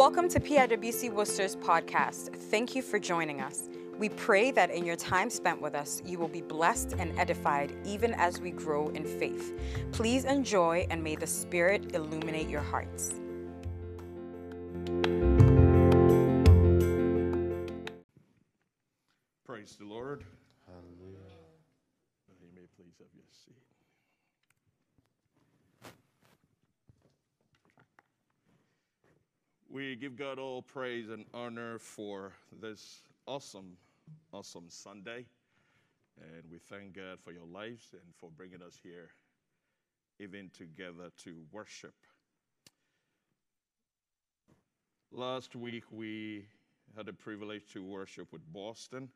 Welcome to PIWC Worcester's podcast. Thank you for joining us. We pray that in your time spent with us, you will be blessed and edified even as we grow in faith. Please enjoy and may the Spirit illuminate your hearts. Praise the Lord. Hallelujah. You may please have your seat. We give God all praise and honor for this awesome, awesome Sunday. And we thank God for your lives and for bringing us here, even together to worship. Last week, we had the privilege to worship with Boston.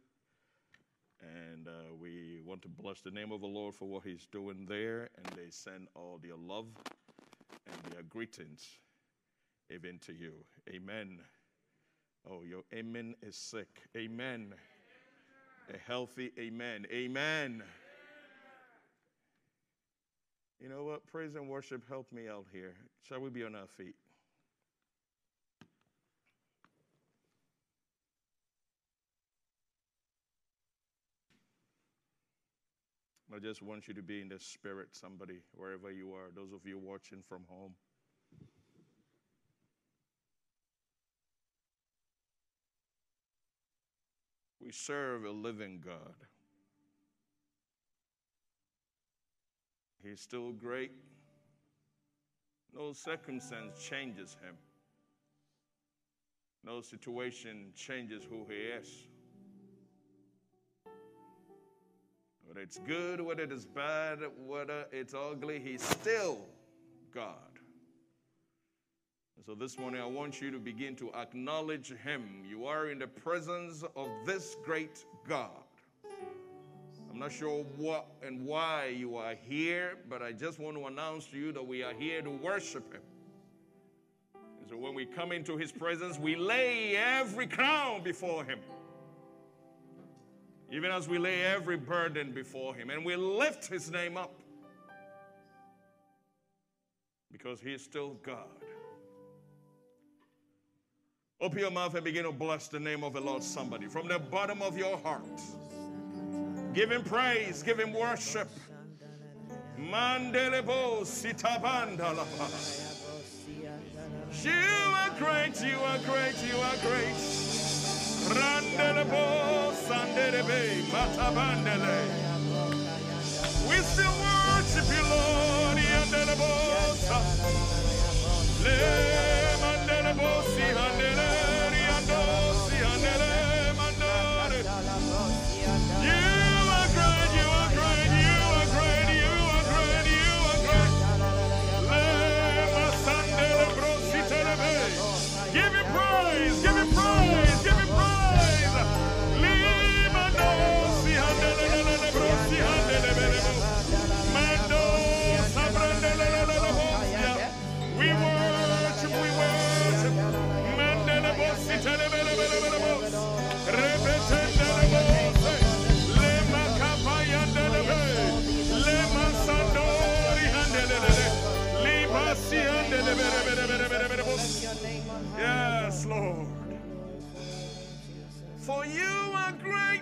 And uh, we want to bless the name of the Lord for what He's doing there. And they send all their love and their greetings even to you. Amen. Oh, your amen is sick. Amen. A healthy amen. Amen. You know what? Praise and worship help me out here. Shall we be on our feet? I just want you to be in the spirit, somebody, wherever you are, those of you watching from home. We serve a living God. He's still great. No circumstance changes him. No situation changes who he is. Whether it's good, whether it is bad, whether it's ugly, he's still God. So this morning, I want you to begin to acknowledge him. You are in the presence of this great God. I'm not sure what and why you are here, but I just want to announce to you that we are here to worship him. And so when we come into his presence, we lay every crown before him even as we lay every burden before Him and we lift His name up because He is still God. Open your mouth and begin to bless the name of the Lord, somebody, from the bottom of your heart. Give Him praise, give Him worship. Mandelebo sitabandalapa. You are great, you are great, you are great. Randelebo sandelebe matabandele. We still worship you, Lord. Yandelebo sa. Le mandelebo si For you are great.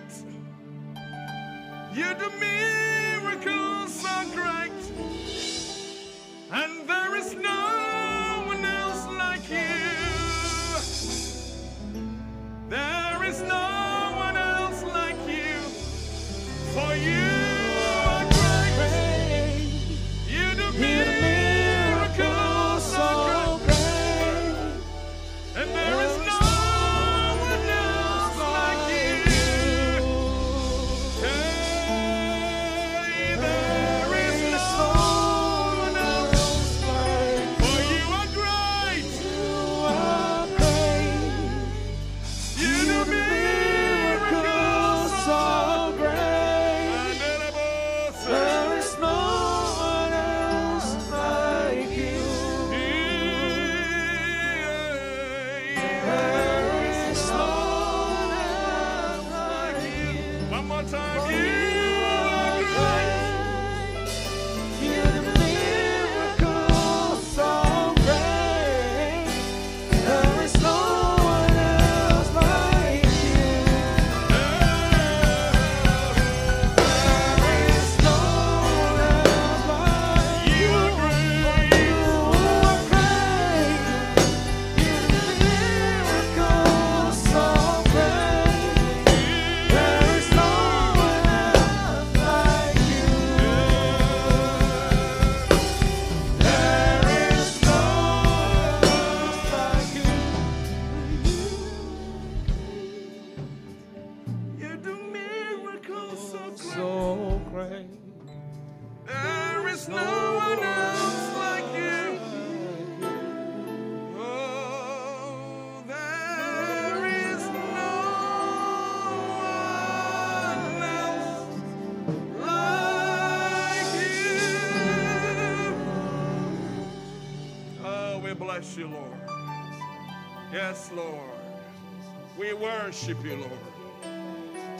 You do miracles so great. And there is no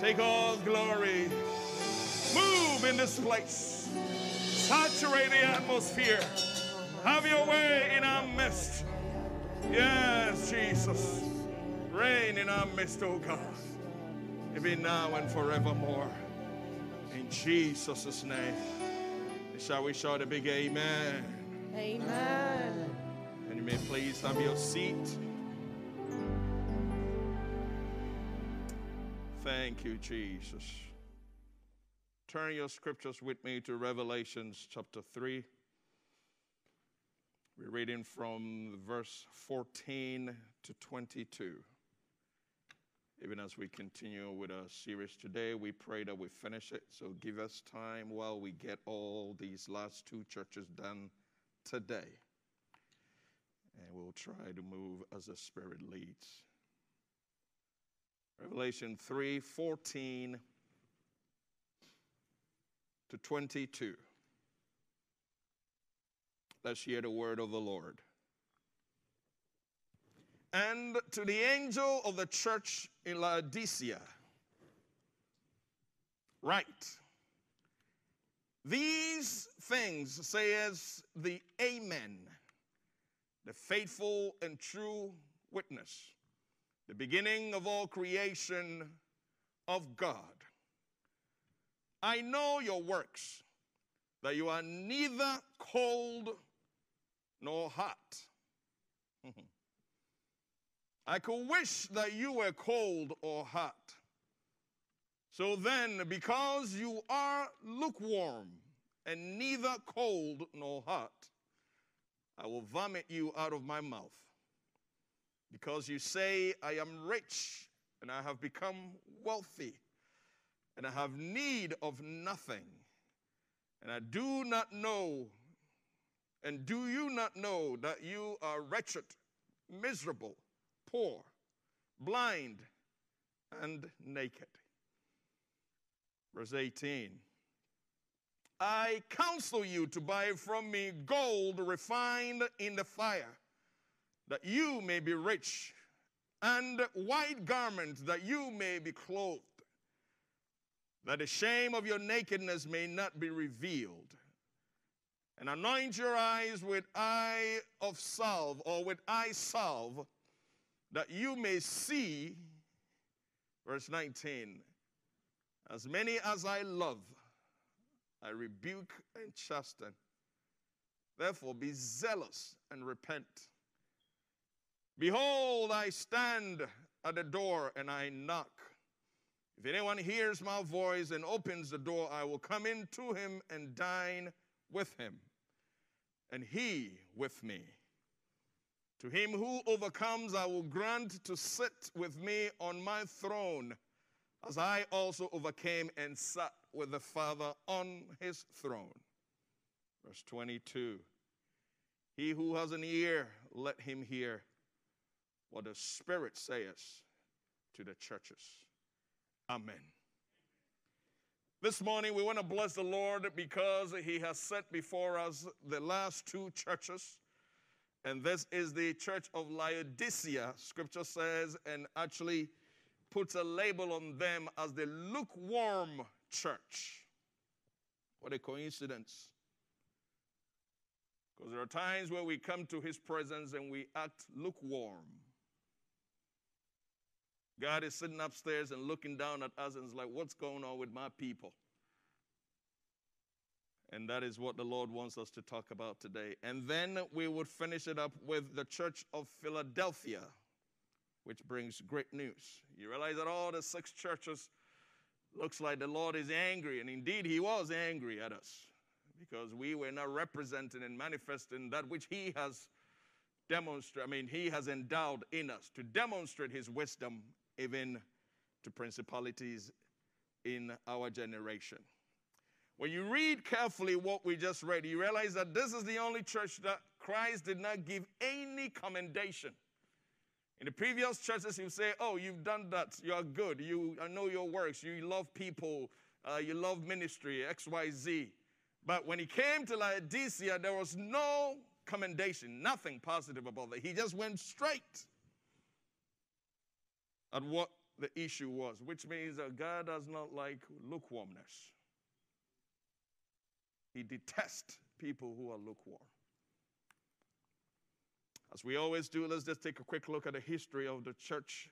Take all glory. Move in this place. Saturate the atmosphere. Have your way in our midst. Yes, Jesus. Reign in our midst, oh God. Even now and forevermore. In Jesus' name. Shall we shout a big amen? Amen. And you may please have your seat. Thank you, Jesus. Turn your scriptures with me to Revelations chapter 3. We're reading from verse 14 to 22. Even as we continue with our series today, we pray that we finish it. So give us time while we get all these last two churches done today. And we'll try to move as the Spirit leads. Revelation 3 14 to 22. Let's hear the word of the Lord. And to the angel of the church in Laodicea, write These things says the Amen, the faithful and true witness, the beginning of all creation of God. I know your works, that you are neither cold nor hot. I could wish that you were cold or hot. So then, because you are lukewarm and neither cold nor hot, I will vomit you out of my mouth. Because you say, I am rich and I have become wealthy and I have need of nothing, and I do not know, and do you not know that you are wretched, miserable, poor, blind, and naked? Verse 18 I counsel you to buy from me gold refined in the fire, that you may be rich, and white garments, that you may be clothed that the shame of your nakedness may not be revealed. And anoint your eyes with eye of salve or with eye salve, that you may see. Verse 19 As many as I love, I rebuke and chasten. Therefore, be zealous and repent. Behold, I stand at the door and I knock. If anyone hears my voice and opens the door, I will come in to him and dine with him, and he with me. To him who overcomes, I will grant to sit with me on my throne, as I also overcame and sat with the Father on his throne. Verse 22 He who has an ear, let him hear what the Spirit says to the churches. Amen. This morning, we want to bless the Lord because He has set before us the last two churches. And this is the church of Laodicea, scripture says, and actually puts a label on them as the lukewarm church. What a coincidence. Because there are times where we come to His presence and we act lukewarm. God is sitting upstairs and looking down at us and is like, What's going on with my people? And that is what the Lord wants us to talk about today. And then we would finish it up with the Church of Philadelphia, which brings great news. You realize that all the six churches looks like the Lord is angry, and indeed he was angry at us because we were not representing and manifesting that which he has demonstrated, I mean, he has endowed in us to demonstrate his wisdom even to principalities in our generation. When you read carefully what we just read, you realize that this is the only church that Christ did not give any commendation. In the previous churches, he would say, Oh, you've done that. You are good. You, know your works. You love people. Uh, you love ministry, XYZ. But when he came to Laodicea, there was no commendation, nothing positive about that. He just went straight at what the issue was, which means that God does not like lukewarmness. He detests people who are lukewarm. As we always do, let's just take a quick look at the history of the church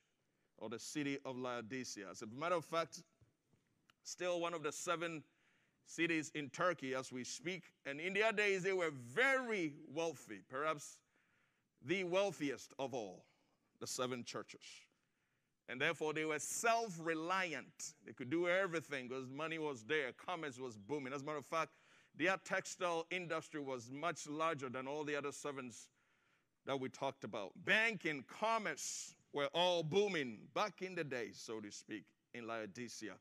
or the city of Laodicea. As a matter of fact, still one of the seven cities in Turkey as we speak. And in their days, they were very wealthy, perhaps the wealthiest of all the seven churches. And therefore, they were self reliant. They could do everything because money was there, commerce was booming. As a matter of fact, their textile industry was much larger than all the other sevens that we talked about. Banking, commerce were all booming back in the day, so to speak, in Laodicea.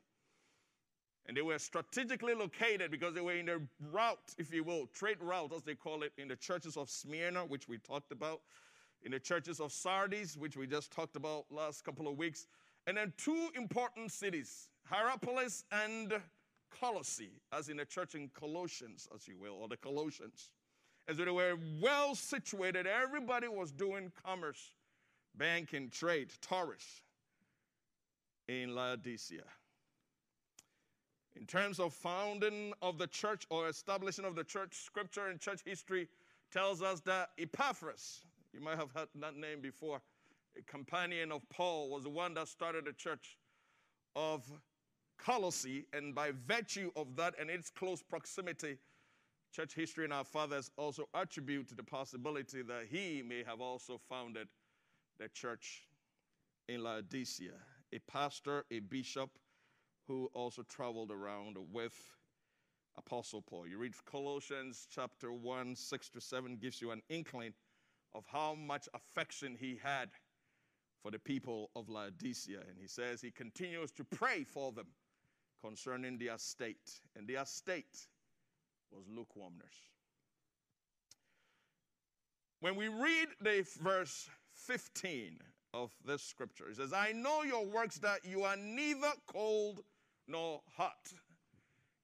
And they were strategically located because they were in the route, if you will, trade route, as they call it, in the churches of Smyrna, which we talked about, in the churches of Sardis, which we just talked about last couple of weeks, and then two important cities, Hierapolis and Colossae, as in the church in Colossians, as you will, or the Colossians. As they were well situated, everybody was doing commerce, banking, trade, tourists in Laodicea. In terms of founding of the church or establishing of the church, scripture and church history tells us that Epaphras, you might have heard that name before, a companion of Paul, was the one that started the church of Colossae, and by virtue of that and its close proximity, church history and our fathers also attribute to the possibility that he may have also founded the church in Laodicea. A pastor, a bishop, who also traveled around with Apostle Paul. You read Colossians chapter 1, 6 to 7, gives you an inkling of how much affection he had for the people of Laodicea. And he says he continues to pray for them concerning their state. And their state was lukewarmness. When we read the verse 15 of this scripture, it says, I know your works that you are neither cold nor hot.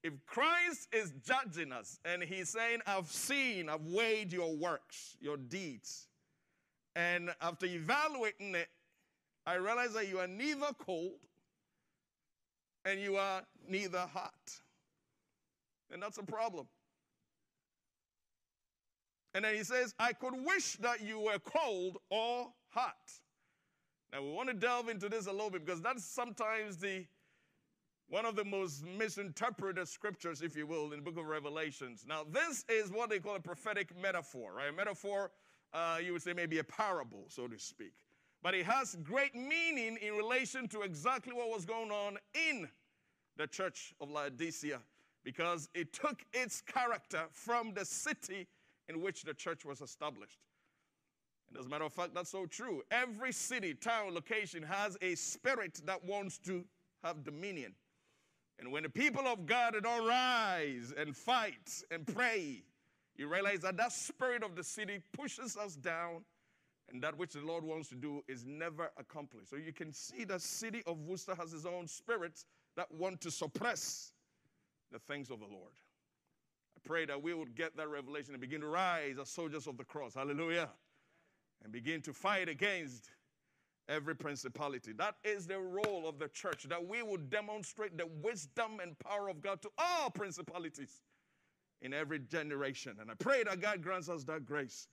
If Christ is judging us and he's saying, I've seen, I've weighed your works, your deeds, and after evaluating it, I realize that you are neither cold and you are neither hot. And that's a problem. And then he says, I could wish that you were cold or hot. Now we want to delve into this a little bit because that's sometimes the one of the most misinterpreted scriptures, if you will, in the book of Revelations. Now, this is what they call a prophetic metaphor, right? A metaphor, uh, you would say maybe a parable, so to speak. But it has great meaning in relation to exactly what was going on in the church of Laodicea because it took its character from the city in which the church was established. And as a matter of fact, that's so true. Every city, town, location has a spirit that wants to have dominion. And when the people of God don't rise and fight and pray, you realize that that spirit of the city pushes us down, and that which the Lord wants to do is never accomplished. So you can see the city of Worcester has its own spirits that want to suppress the things of the Lord. I pray that we would get that revelation and begin to rise as soldiers of the cross. Hallelujah. And begin to fight against every principality. That is the role of the church, that we would demonstrate the wisdom and power of God to all principalities in every generation. And I pray that God grants us that grace,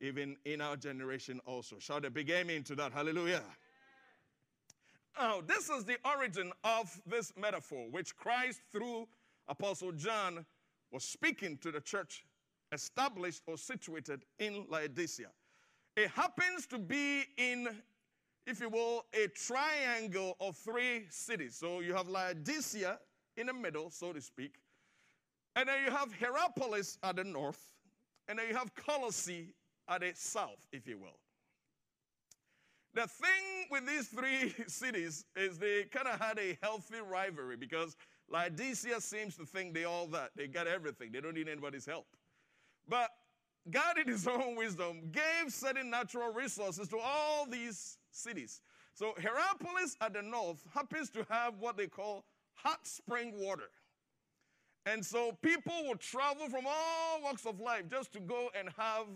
even in our generation also. Shout a big amen to that. Hallelujah. Now, this is the origin of this metaphor, which Christ, through Apostle John, was speaking to the church established or situated in Laodicea. It happens to be in if you will, a triangle of three cities. So you have Laodicea in the middle, so to speak, and then you have Hierapolis at the north, and then you have Colossae at the south, if you will. The thing with these three cities is they kind of had a healthy rivalry because Laodicea seems to think they all that. They got everything. They don't need anybody's help. But God, in His own wisdom, gave certain natural resources to all these cities. So Hierapolis at the north happens to have what they call hot spring water. And so people will travel from all walks of life just to go and have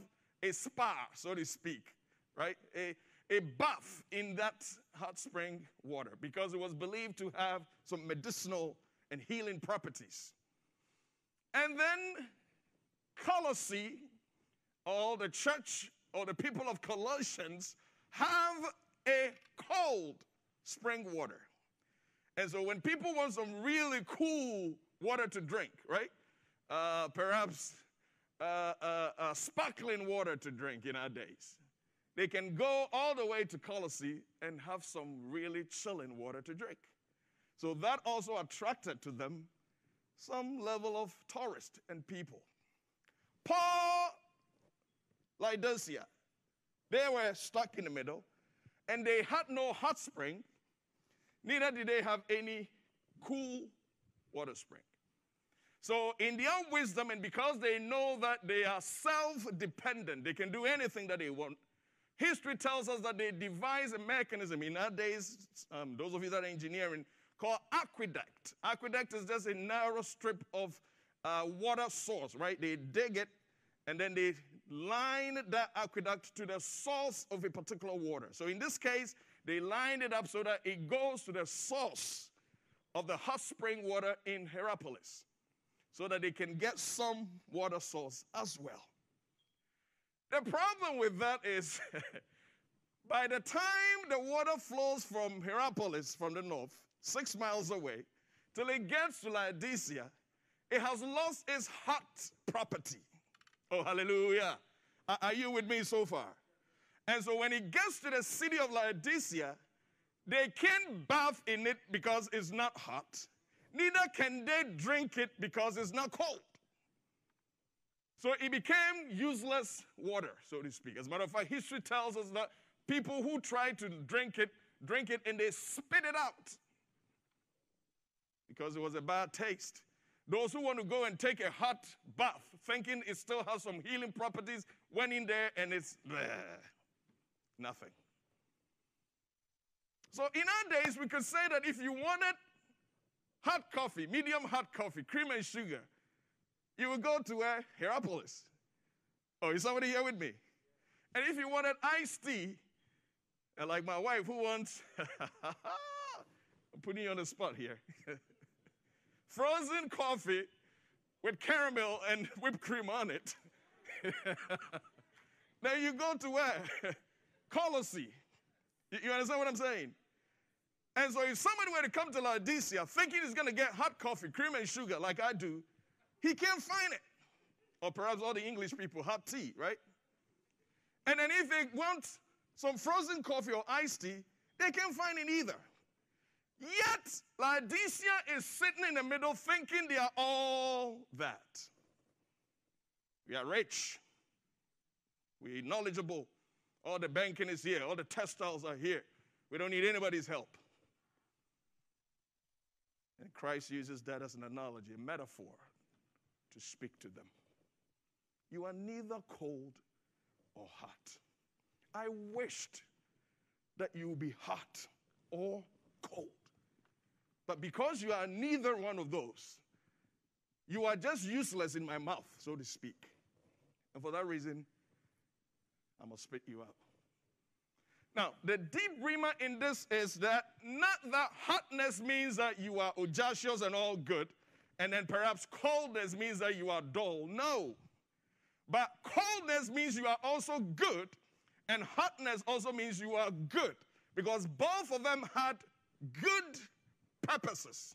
a spa, so to speak, right? A, a bath in that hot spring water because it was believed to have some medicinal and healing properties. And then Colossae, or the church or the people of Colossians, have a cold spring water. And so when people want some really cool water to drink, right? Uh, perhaps uh, uh, uh, sparkling water to drink in our days. They can go all the way to Colossae and have some really chilling water to drink. So that also attracted to them some level of tourist and people. Paul, Laodicea, they were stuck in the middle and they had no hot spring, neither did they have any cool water spring. So, in their wisdom, and because they know that they are self dependent, they can do anything that they want, history tells us that they devised a mechanism in our days, um, those of you that are engineering, called aqueduct. Aqueduct is just a narrow strip of uh, water source, right? They dig it and then they line that aqueduct to the source of a particular water. So in this case, they lined it up so that it goes to the source of the hot spring water in Hierapolis so that they can get some water source as well. The problem with that is by the time the water flows from Hierapolis, from the north, six miles away, till it gets to Laodicea, it has lost its hot property. Oh, hallelujah. Are you with me so far? And so when he gets to the city of Laodicea, they can't bath in it because it's not hot. Neither can they drink it because it's not cold. So it became useless water, so to speak. As a matter of fact, history tells us that people who try to drink it, drink it and they spit it out because it was a bad taste. Those who want to go and take a hot bath, thinking it still has some healing properties, went in there and it's bleh, nothing. So in our days, we could say that if you wanted hot coffee, medium hot coffee, cream and sugar, you would go to where? Hierapolis. Oh, is somebody here with me? And if you wanted iced tea, and like my wife who wants, I'm putting you on the spot here. frozen coffee with caramel and whipped cream on it. now you go to uh, where? Colossae. You, you understand what I'm saying? And so if somebody were to come to Laodicea thinking he's going to get hot coffee, cream and sugar like I do, he can't find it. Or perhaps all the English people, hot tea, right? And then if they want some frozen coffee or iced tea, they can't find it either. Yet, Laodicea is sitting in the middle thinking they are all that. We are rich. We're knowledgeable. All the banking is here. All the textiles are here. We don't need anybody's help. And Christ uses that as an analogy, a metaphor to speak to them. You are neither cold or hot. I wished that you would be hot or cold. But because you are neither one of those, you are just useless in my mouth, so to speak. And for that reason, going to spit you out. Now, the deep rhema in this is that not that hotness means that you are audacious and all good, and then perhaps coldness means that you are dull. No. But coldness means you are also good, and hotness also means you are good, because both of them had good purposes.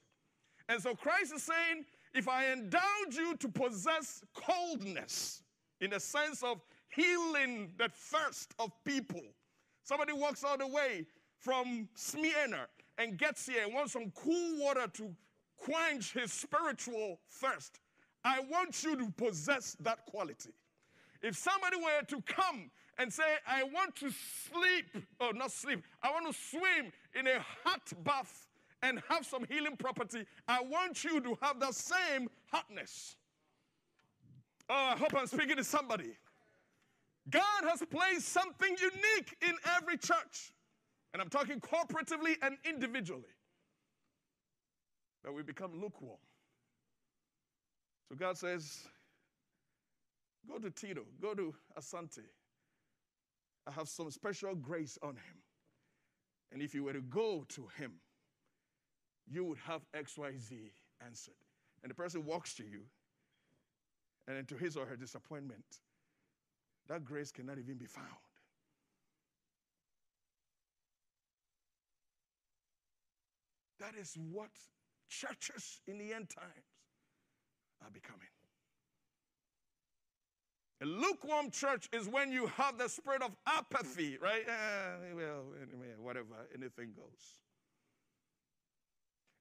And so Christ is saying, if I endowed you to possess coldness in the sense of healing the thirst of people, somebody walks all the way from Smyrna and gets here and wants some cool water to quench his spiritual thirst. I want you to possess that quality. If somebody were to come and say, I want to sleep, or oh, not sleep, I want to swim in a hot bath and have some healing property, I want you to have the same hotness. Oh, I hope I'm speaking to somebody. God has placed something unique in every church. And I'm talking corporatively and individually. That we become lukewarm. So God says, Go to Tito, go to Asante. I have some special grace on him. And if you were to go to him, you would have XYZ answered. And the person walks to you, and then to his or her disappointment, that grace cannot even be found. That is what churches in the end times are becoming. A lukewarm church is when you have the spirit of apathy, right? Eh, well, anyway, whatever, anything goes.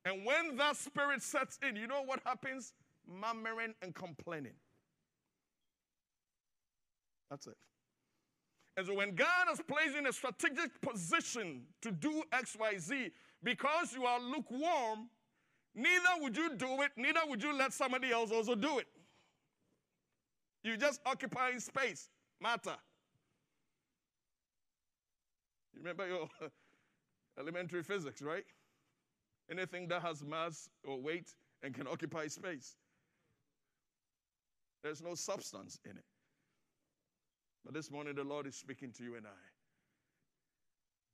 And when that spirit sets in, you know what happens? Murmuring and complaining. That's it. And so when God has placed you in a strategic position to do X, Y, Z, because you are lukewarm, neither would you do it, neither would you let somebody else also do it. You're just occupying space, matter. You remember your elementary physics, right? Anything that has mass or weight and can occupy space. There's no substance in it. But this morning, the Lord is speaking to you and I.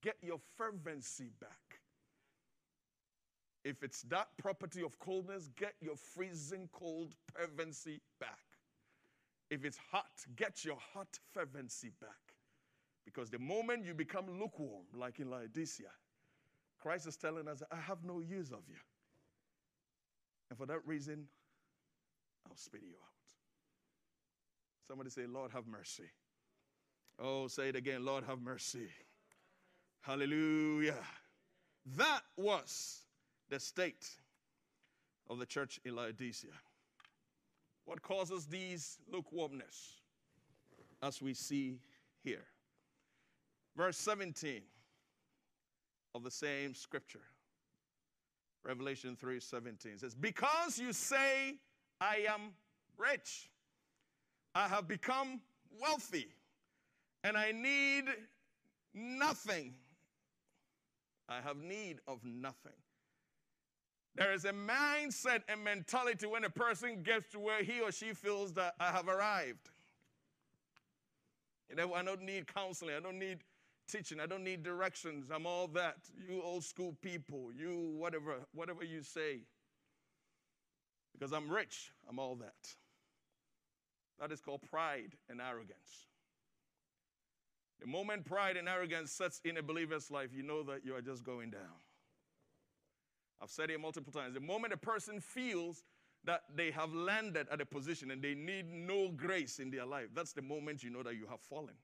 Get your fervency back. If it's that property of coldness, get your freezing cold fervency back. If it's hot, get your hot fervency back. Because the moment you become lukewarm, like in Laodicea, Christ is telling us, I have no use of you. And for that reason, I'll spit you out. Somebody say, Lord, have mercy. Oh, say it again, Lord, have mercy. Hallelujah. That was the state of the church in Laodicea. What causes these lukewarmness? As we see here. Verse 17 of the same scripture. Revelation 3 17 says, Because you say, I am rich, I have become wealthy, and I need nothing. I have need of nothing. There is a mindset and mentality when a person gets to where he or she feels that I have arrived. You know, I don't need counseling, I don't need teaching, I don't need directions. I'm all that. You old school people, you whatever, whatever you say. Because I'm rich, I'm all that. That is called pride and arrogance. The moment pride and arrogance sets in a believer's life, you know that you are just going down. I've said it multiple times. The moment a person feels that they have landed at a position and they need no grace in their life, that's the moment you know that you have fallen.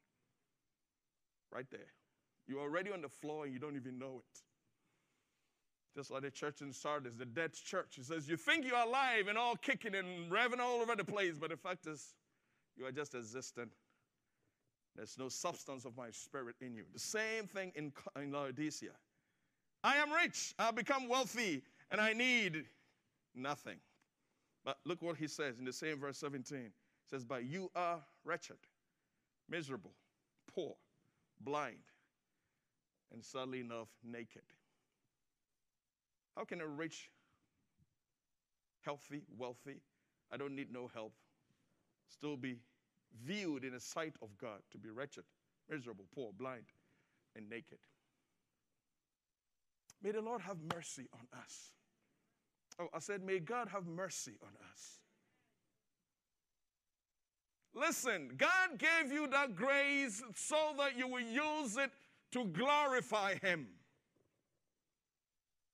Right there. You're already on the floor and you don't even know it. Just like the church in Sardis, the dead church. It says, You think you're alive and all kicking and revving all over the place, but the fact is, you are just existing. There's no substance of my spirit in you. The same thing in, in Laodicea. I am rich, I've become wealthy, and I need nothing. But look what he says in the same verse 17. It says, But you are wretched, miserable, poor, blind, and sadly enough, naked. How can a rich, healthy, wealthy, I don't need no help, still be viewed in the sight of God to be wretched, miserable, poor, blind, and naked? May the Lord have mercy on us. Oh, I said, may God have mercy on us. Listen, God gave you that grace so that you will use it to glorify Him.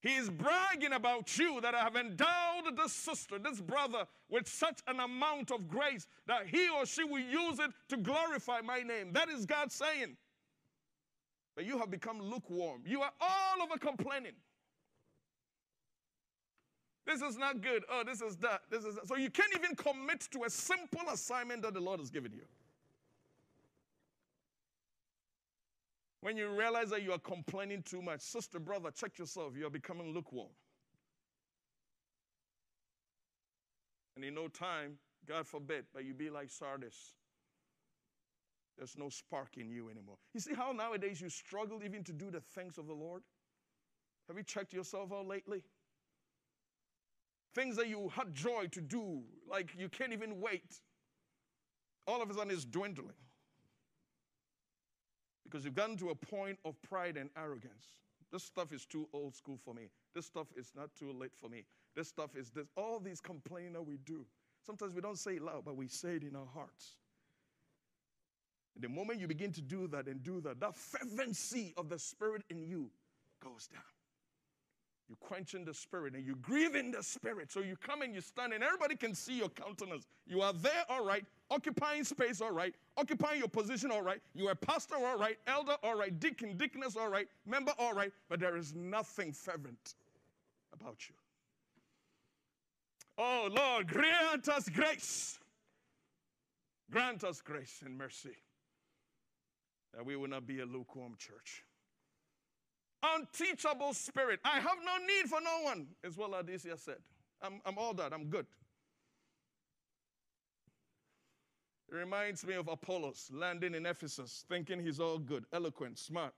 He is bragging about you that I have endowed this sister, this brother, with such an amount of grace that he or she will use it to glorify my name. That is God saying. But you have become lukewarm. You are all over complaining. This is not good. Oh, this is that. This is that. So you can't even commit to a simple assignment that the Lord has given you. When you realize that you are complaining too much, sister, brother, check yourself. You are becoming lukewarm. And in no time, God forbid, but you be like Sardis. There's no spark in you anymore. You see how nowadays you struggle even to do the things of the Lord? Have you checked yourself out lately? Things that you had joy to do, like you can't even wait, all of a sudden is dwindling. Because you've gotten to a point of pride and arrogance. This stuff is too old school for me. This stuff is not too late for me. This stuff is this. All these complaining that we do. Sometimes we don't say it loud, but we say it in our hearts. And the moment you begin to do that and do that, that fervency of the Spirit in you goes down. You quench in the Spirit and you grieve in the Spirit. So you come and you stand, and everybody can see your countenance. You are there, all right, occupying space, all right, occupying your position, all right. You are pastor, all right, elder, all right, deacon, deaconess, all right, member, all right, but there is nothing fervent about you. Oh Lord, grant us grace. Grant us grace and mercy that we will not be a lukewarm church. Unteachable spirit. I have no need for no one, is what Laodicea said. I'm, I'm all that, I'm good. It reminds me of Apollos landing in Ephesus, thinking he's all good, eloquent, smart,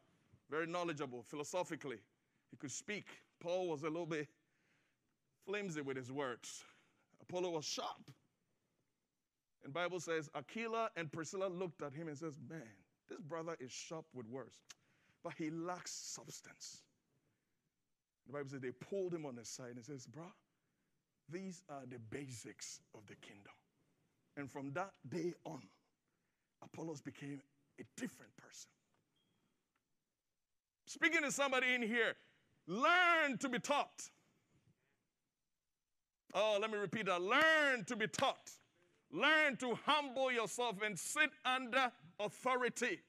very knowledgeable, philosophically. He could speak. Paul was a little bit flimsy with his words. Apollo was sharp. And Bible says Aquila and Priscilla looked at him and says, "Man, this brother is sharp with words, but he lacks substance." The Bible says they pulled him on the side and says, "Bro, these are the basics of the kingdom." And from that day on, Apollos became a different person. Speaking to somebody in here, learn to be taught. Oh, let me repeat that. Learn to be taught. Learn to humble yourself and sit under authority.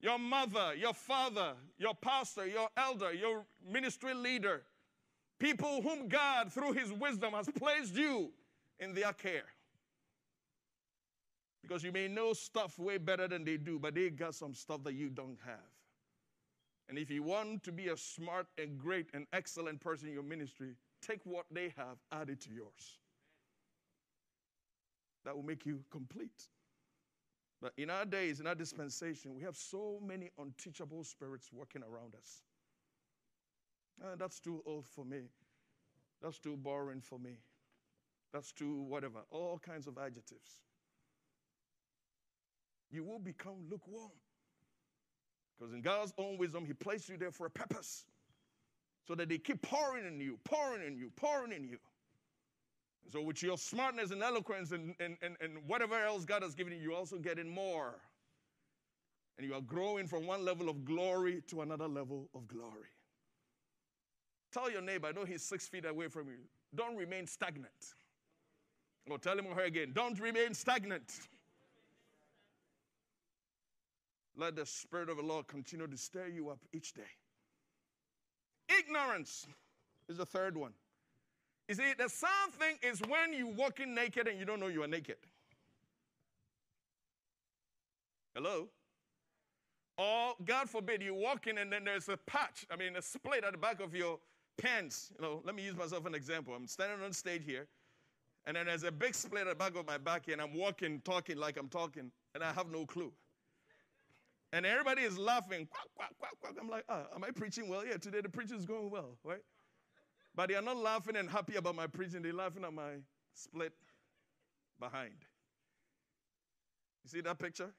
Your mother, your father, your pastor, your elder, your ministry leader, people whom God, through his wisdom, has placed you in their care. Because you may know stuff way better than they do, but they got some stuff that you don't have. And if you want to be a smart and great and excellent person in your ministry, take what they have, add it to yours. That will make you complete. But in our days, in our dispensation, we have so many unteachable spirits working around us. Uh, that's too old for me. That's too boring for me. That's too whatever. All kinds of adjectives. You will become lukewarm. Because in God's own wisdom, He placed you there for a purpose. So that they keep pouring in you, pouring in you, pouring in you. So, with your smartness and eloquence and, and, and, and whatever else God has given you, you're also getting more. And you are growing from one level of glory to another level of glory. Tell your neighbor, I know he's six feet away from you, don't remain stagnant. Or tell him or her again, don't remain stagnant. Let the Spirit of the Lord continue to stir you up each day. Ignorance is the third one. You see, the something is when you walking naked and you don't know you are naked. Hello? Or, God forbid, you walk in and then there's a patch, I mean, a split at the back of your pants. You know, let me use myself an example. I'm standing on stage here, and then there's a big split at the back of my back, and I'm walking, talking like I'm talking, and I have no clue. And everybody is laughing. Quack, quack, quack, quack. I'm like, ah, am I preaching well? Yeah, today the preaching is going well, right? But they are not laughing and happy about my preaching. They're laughing at my split behind. You see that picture?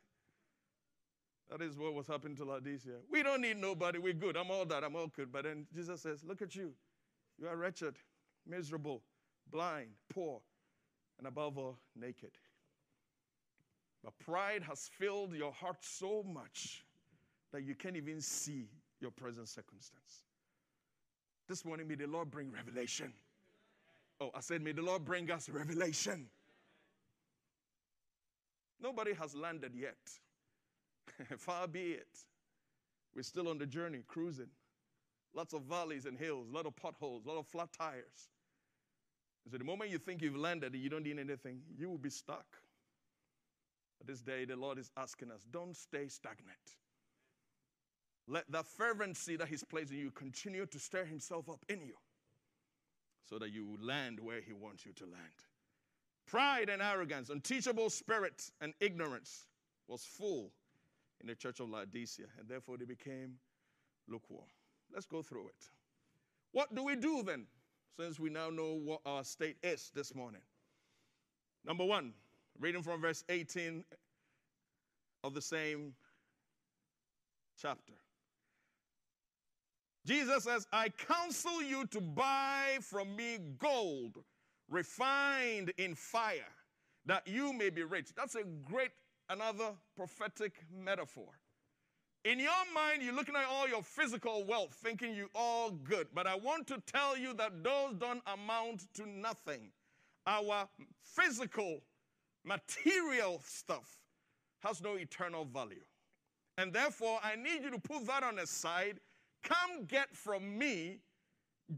That is what was happening to Laodicea. We don't need nobody. We're good. I'm all that. I'm all good. But then Jesus says, Look at you. You are wretched, miserable, blind, poor, and above all, naked. But pride has filled your heart so much that you can't even see your present circumstance. This morning, may the Lord bring revelation. Oh, I said, may the Lord bring us revelation. Nobody has landed yet. Far be it. We're still on the journey, cruising. Lots of valleys and hills, a lot of potholes, a lot of flat tires. So the moment you think you've landed and you don't need anything, you will be stuck. But this day, the Lord is asking us don't stay stagnant. Let the fervency that He's placed in you continue to stir Himself up in you so that you land where He wants you to land. Pride and arrogance, unteachable spirit and ignorance was full in the church of Laodicea, and therefore they became lukewarm. Let's go through it. What do we do then? since we now know what our state is this morning. Number one, reading from verse 18 of the same chapter. Jesus says, I counsel you to buy from me gold refined in fire, that you may be rich. That's a great, another prophetic metaphor. In your mind, you're looking at all your physical wealth, thinking you're all good. But I want to tell you that those don't amount to nothing. Our physical, material stuff has no eternal value. And therefore, I need you to put that on the side. Come get from me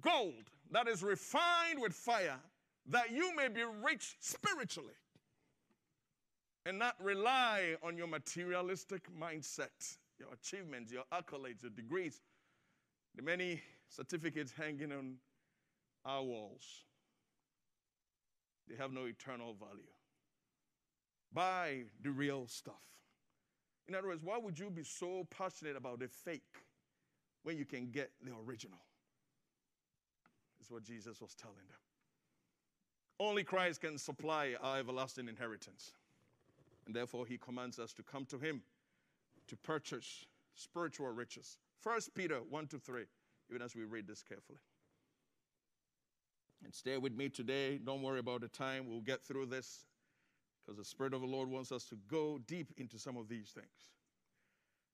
gold that is refined with fire, that you may be rich spiritually and not rely on your materialistic mindset, your achievements, your accolades, your degrees, the many certificates hanging on our walls. They have no eternal value. Buy the real stuff. In other words, why would you be so passionate about the fake when you can get the original? Is what Jesus was telling them. Only Christ can supply our everlasting inheritance. And therefore, he commands us to come to him to purchase spiritual riches. First Peter 1 to 3, even as we read this carefully. And stay with me today. Don't worry about the time. We'll get through this because the Spirit of the Lord wants us to go deep into some of these things.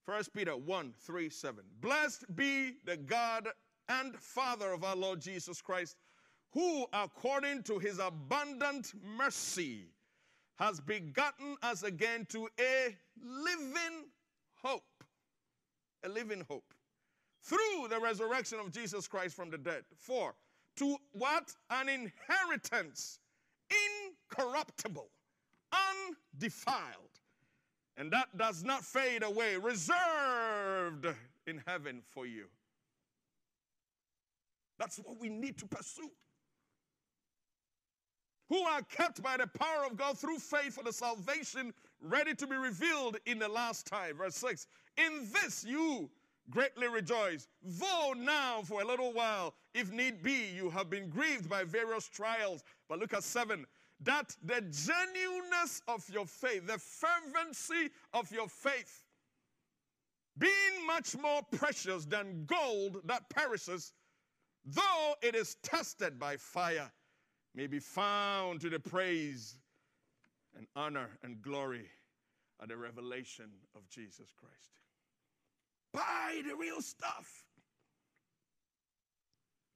First Peter 1 3 7. Blessed be the God and Father of our Lord Jesus Christ, who according to his abundant mercy has begotten us again to a living hope. A living hope. Through the resurrection of Jesus Christ from the dead. For to what? An inheritance incorruptible, undefiled, and that does not fade away, reserved in heaven for you. That's what we need to pursue. Who are kept by the power of God through faith for the salvation ready to be revealed in the last time. Verse 6 In this you greatly rejoice, though now for a little while, if need be, you have been grieved by various trials. But look at 7 that the genuineness of your faith, the fervency of your faith, being much more precious than gold that perishes, though it is tested by fire, may be found to the praise and honor and glory at the revelation of Jesus Christ. Buy the real stuff.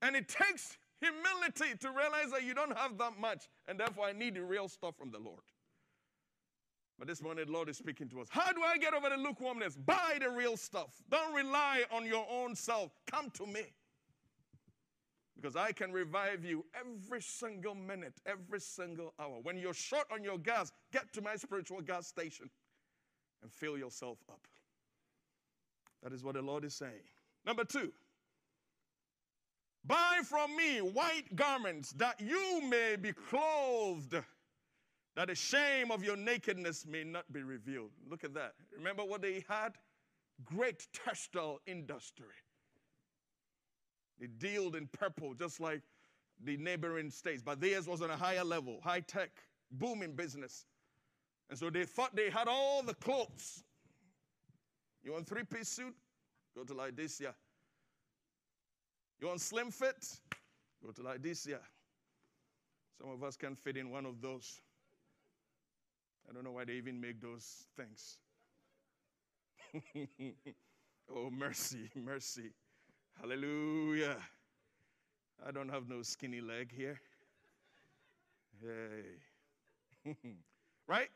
And it takes humility to realize that you don't have that much, and therefore I need the real stuff from the Lord. But this morning, the Lord is speaking to us. How do I get over the lukewarmness? Buy the real stuff. Don't rely on your own self. Come to me. Because I can revive you every single minute, every single hour. When you're short on your gas, get to my spiritual gas station and fill yourself up. That is what the Lord is saying. Number two, buy from me white garments that you may be clothed, that the shame of your nakedness may not be revealed. Look at that. Remember what they had? Great textile industry. They dealt in purple just like the neighboring states, but theirs was on a higher level, high tech, booming business. And so they thought they had all the clothes. You want three piece suit? Go to Laodicea. You want slim fit? Go to Laodicea. Some of us can fit in one of those. I don't know why they even make those things. oh, mercy, mercy. Hallelujah. I don't have no skinny leg here. Hey. right?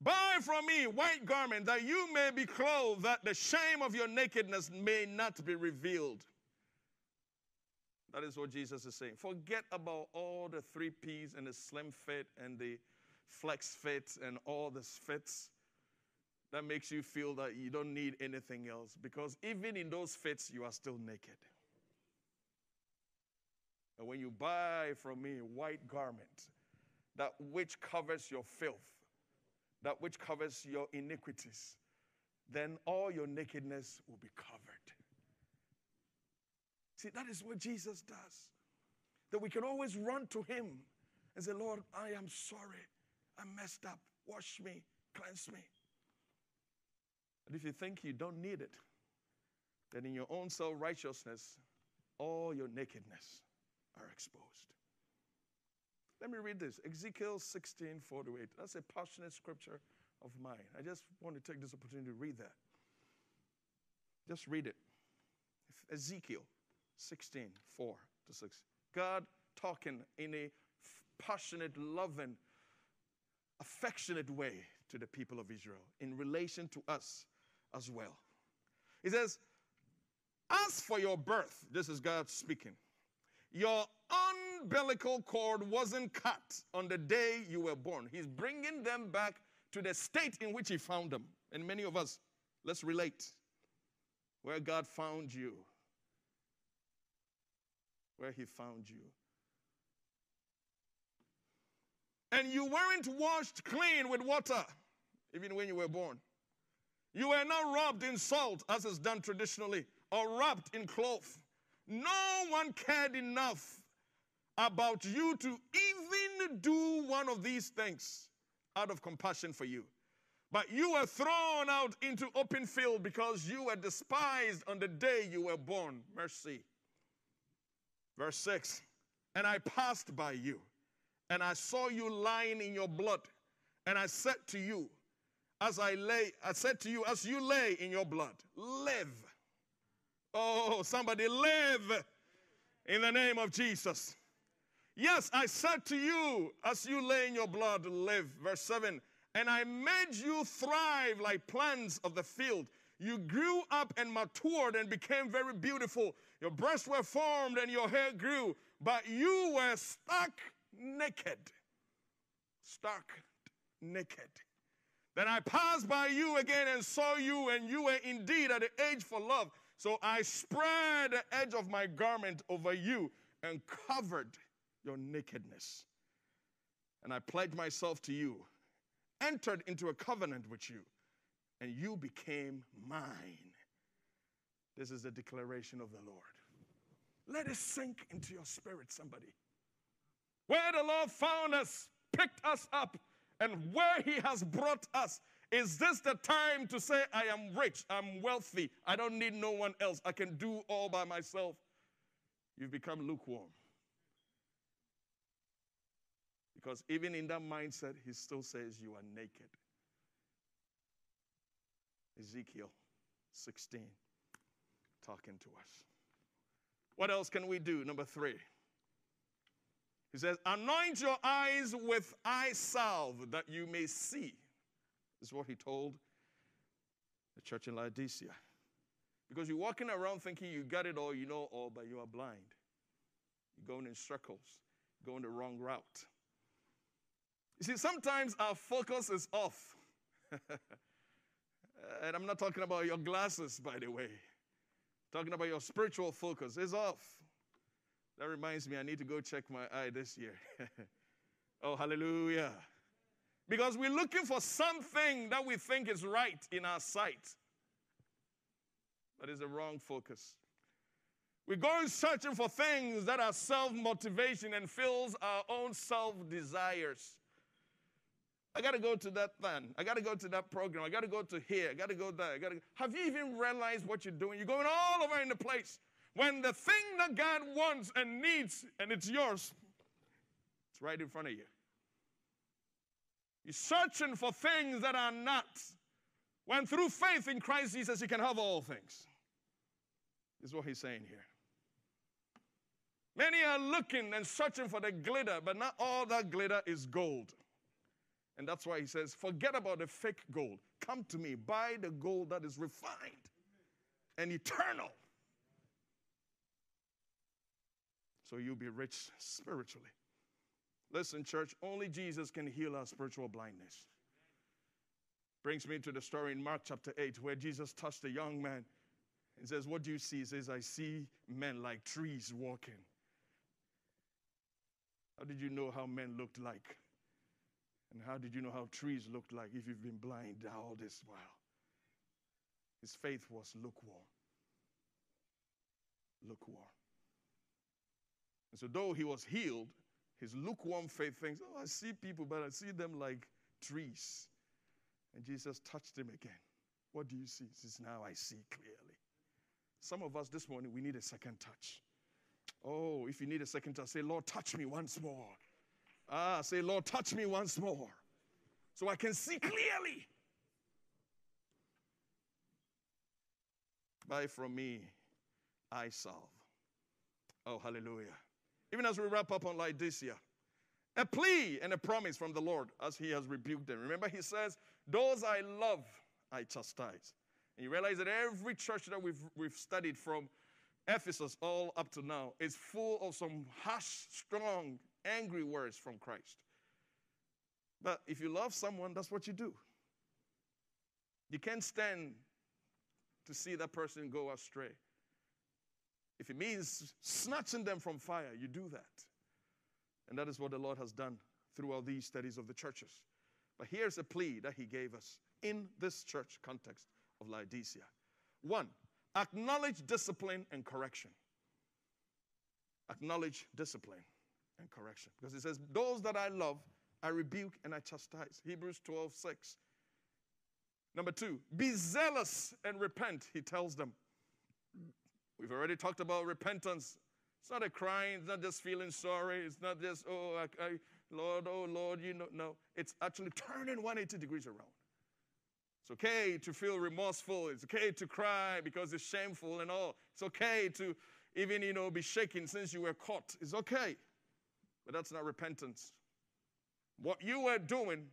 Buy from me white garment that you may be clothed, that the shame of your nakedness may not be revealed. That is what Jesus is saying. Forget about all the three P's and the slim fit and the flex fit and all the fits that makes you feel that you don't need anything else because even in those fits, you are still naked. And when you buy from me a white garment, that which covers your filth, that which covers your iniquities, then all your nakedness will be covered. See, that is what Jesus does. that we can always run to Him and say, Lord, I am sorry. I messed up. Wash me, cleanse me. And if you think you don't need it, then in your own self righteousness, all your nakedness are exposed. Let me read this Ezekiel 16 4 8. That's a passionate scripture of mine. I just want to take this opportunity to read that. Just read it. Ezekiel 16 4 to 6. God talking in a passionate, loving, affectionate way to the people of Israel in relation to us as well. He says, As for your birth, this is God speaking, your umbilical cord wasn't cut on the day you were born. He's bringing them back to the state in which He found them. And many of us, let's relate where God found you, where He found you. And you weren't washed clean with water, even when you were born. You were not rubbed in salt, as is done traditionally, or wrapped in cloth. No one cared enough about you to even do one of these things out of compassion for you. But you were thrown out into open field because you were despised on the day you were born. Mercy. Verse 6 And I passed by you, and I saw you lying in your blood, and I said to you, as I lay, I said to you, as you lay in your blood, live. Oh, somebody live in the name of Jesus. Yes, I said to you, as you lay in your blood, live. Verse 7 And I made you thrive like plants of the field. You grew up and matured and became very beautiful. Your breasts were formed and your hair grew, but you were stuck naked. Stuck naked. Then I passed by you again and saw you, and you were indeed at the age for love. So I spread the edge of my garment over you and covered your nakedness. And I pledged myself to you, entered into a covenant with you, and you became mine. This is the declaration of the Lord. Let it sink into your spirit, somebody. Where the Lord found us, picked us up, and where He has brought us. Is this the time to say, I am rich, I'm wealthy, I don't need no one else, I can do all by myself? You've become lukewarm. Because even in that mindset, he still says, You are naked. Ezekiel 16, talking to us. What else can we do? Number three. He says, Anoint your eyes with eye salve that you may see. This is what he told the church in Laodicea. Because you're walking around thinking you got it all, you know all, but you are blind. You're going in circles, going the wrong route. You see, sometimes our focus is off. and I'm not talking about your glasses, by the way. Talking about your spiritual focus is off. That reminds me, I need to go check my eye this year. oh, hallelujah. Because we're looking for something that we think is right in our sight, but it's a wrong focus. We're going searching for things that are self motivation and fills our own self desires. I got to go to that thing. I got to go to that program. I got to go to here. I got to go there. I got to. Have you even realized what you're doing? You're going all over in the place. When the thing that God wants and needs and it's yours, it's right in front of you. You're searching for things that are not. When through faith in Christ Jesus, you can have all things. Is what he's saying here. Many are looking and searching for the glitter, but not all that glitter is gold. And that's why he says, forget about the fake gold. Come to me, buy the gold that is refined and eternal. So you'll be rich spiritually. Listen, church, only Jesus can heal our spiritual blindness. Brings me to the story in Mark chapter 8 where Jesus touched a young man and says, What do you see? He says, I see men like trees walking. How did you know how men looked like? And how did you know how trees looked like if you've been blind all this while? His faith was lukewarm. Lukewarm. And so, though he was healed, his lukewarm faith thinks, Oh, I see people, but I see them like trees. And Jesus touched him again. What do you see? He says, Now I see clearly. Some of us this morning, we need a second touch. Oh, if you need a second touch, say, Lord, touch me once more. Ah, say, Lord, touch me once more so I can see clearly. Buy from me eye salve. Oh, hallelujah. Even as we wrap up on Laodicea, a plea and a promise from the Lord as he has rebuked them. Remember, he says, Those I love, I chastise. And you realize that every church that we've, we've studied from Ephesus all up to now is full of some harsh, strong, angry words from Christ. But if you love someone, that's what you do. You can't stand to see that person go astray. If it means snatching them from fire, you do that. And that is what the Lord has done throughout these studies of the churches. But here's a plea that He gave us in this church context of Laodicea. One, acknowledge discipline and correction. Acknowledge discipline and correction. Because it says, Those that I love, I rebuke and I chastise. Hebrews 12, 6. Number two, be zealous and repent, he tells them. We've already talked about repentance. It's not a crying, it's not just feeling sorry, it's not just, oh, I, I, Lord, oh, Lord, you know. No, it's actually turning 180 degrees around. It's okay to feel remorseful. It's okay to cry because it's shameful and all. It's okay to even, you know, be shaken since you were caught. It's okay. But that's not repentance. What you were doing,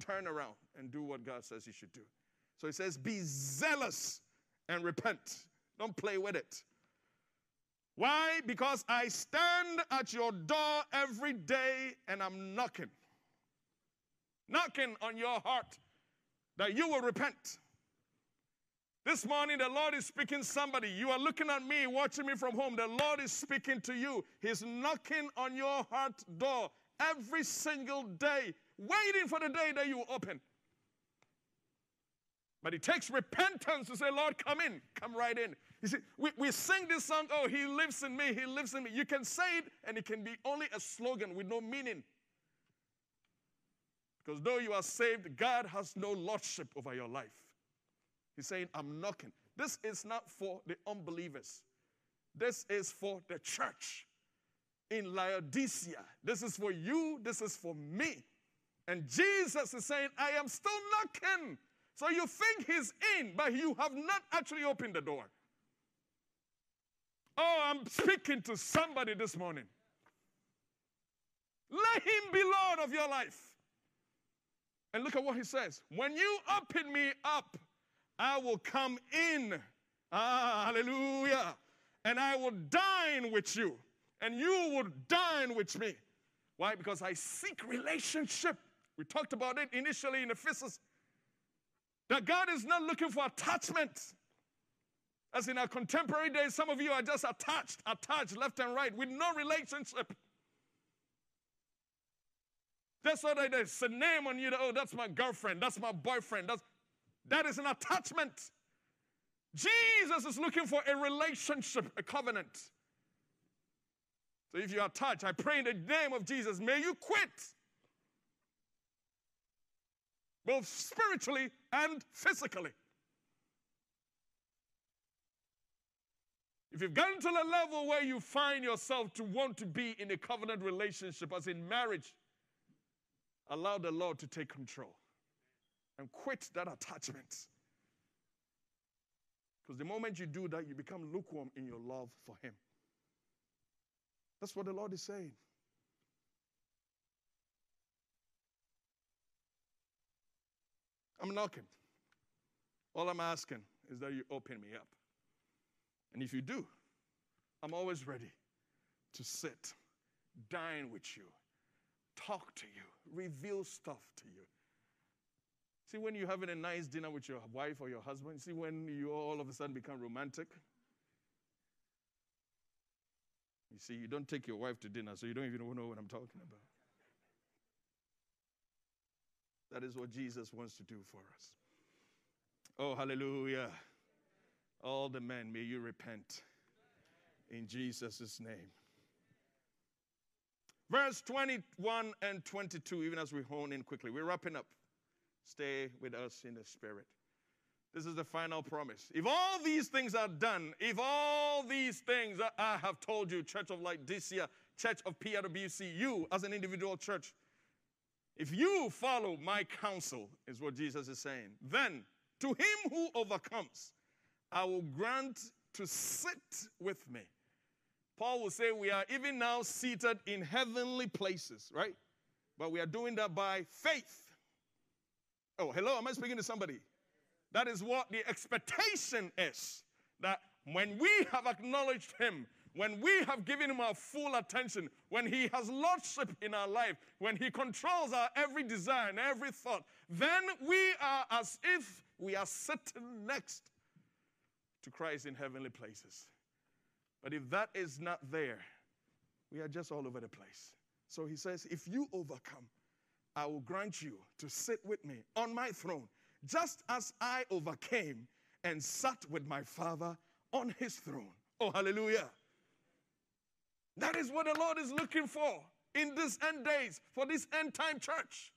turn around and do what God says you should do. So he says, Be zealous and repent. Don't play with it. Why? Because I stand at your door every day and I'm knocking. Knocking on your heart that you will repent. This morning, the Lord is speaking somebody. You are looking at me, watching me from home. The Lord is speaking to you. He's knocking on your heart door every single day, waiting for the day that you open. But it takes repentance to say, Lord, come in, come right in. You see, we, we sing this song, oh, He lives in me, He lives in me. You can say it, and it can be only a slogan with no meaning. Because though you are saved, God has no lordship over your life. He's saying, I'm knocking. This is not for the unbelievers, this is for the church in Laodicea. This is for you, this is for me. And Jesus is saying, I am still knocking. So you think he's in, but you have not actually opened the door. Oh, I'm speaking to somebody this morning. Let him be Lord of your life. And look at what he says. When you open me up, I will come in. Ah, hallelujah. And I will dine with you and you will dine with me. Why? Because I seek relationship. We talked about it initially in Ephesus. That God is not looking for attachment. As in our contemporary days, some of you are just attached, attached left and right with no relationship. That's what it is. a name on you. oh, that's my girlfriend. That's my boyfriend. That's, that is an attachment. Jesus is looking for a relationship, a covenant. So if you are touched, I pray in the name of Jesus, may you quit. Both spiritually and physically. If you've gotten to the level where you find yourself to want to be in a covenant relationship, as in marriage, allow the Lord to take control and quit that attachment. Because the moment you do that, you become lukewarm in your love for Him. That's what the Lord is saying. I'm knocking. All I'm asking is that you open me up. And if you do, I'm always ready to sit, dine with you, talk to you, reveal stuff to you. See, when you're having a nice dinner with your wife or your husband, see when you all of a sudden become romantic? You see, you don't take your wife to dinner, so you don't even know what I'm talking about. That is what Jesus wants to do for us. Oh, hallelujah. All the men, may you repent in Jesus' name. Verse 21 and 22, even as we hone in quickly. We're wrapping up. Stay with us in the Spirit. This is the final promise. If all these things are done, if all these things I have told you, Church of Light this year, Church of PIWC, you as an individual church, if you follow my counsel, is what Jesus is saying, then to him who overcomes, I will grant to sit with me. Paul will say, We are even now seated in heavenly places, right? But we are doing that by faith. Oh, hello, am I speaking to somebody? That is what the expectation is. That when we have acknowledged Him, when we have given Him our full attention, when He has lordship in our life, when He controls our every desire and every thought, then we are as if we are sitting next to Christ in heavenly places. But if that is not there, we are just all over the place. So he says, If you overcome, I will grant you to sit with me on my throne, just as I overcame and sat with my Father on his throne. Oh, hallelujah. That is what the Lord is looking for in these end days, for this end time church.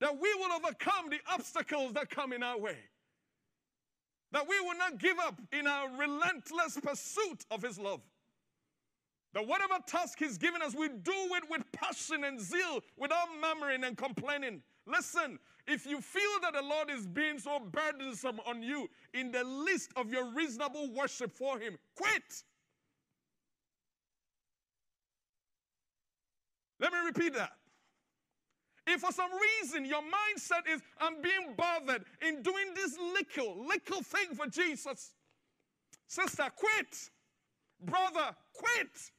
That we will overcome the obstacles that come in our way. That we will not give up in our relentless pursuit of His love. That whatever task He's given us, we do it with passion and zeal, without murmuring and complaining. Listen, if you feel that the Lord is being so burdensome on you in the list of your reasonable worship for Him, quit. Let me repeat that. If for some reason your mindset is, I'm being bothered in doing this little, little thing for Jesus, sister, quit. Brother, quit.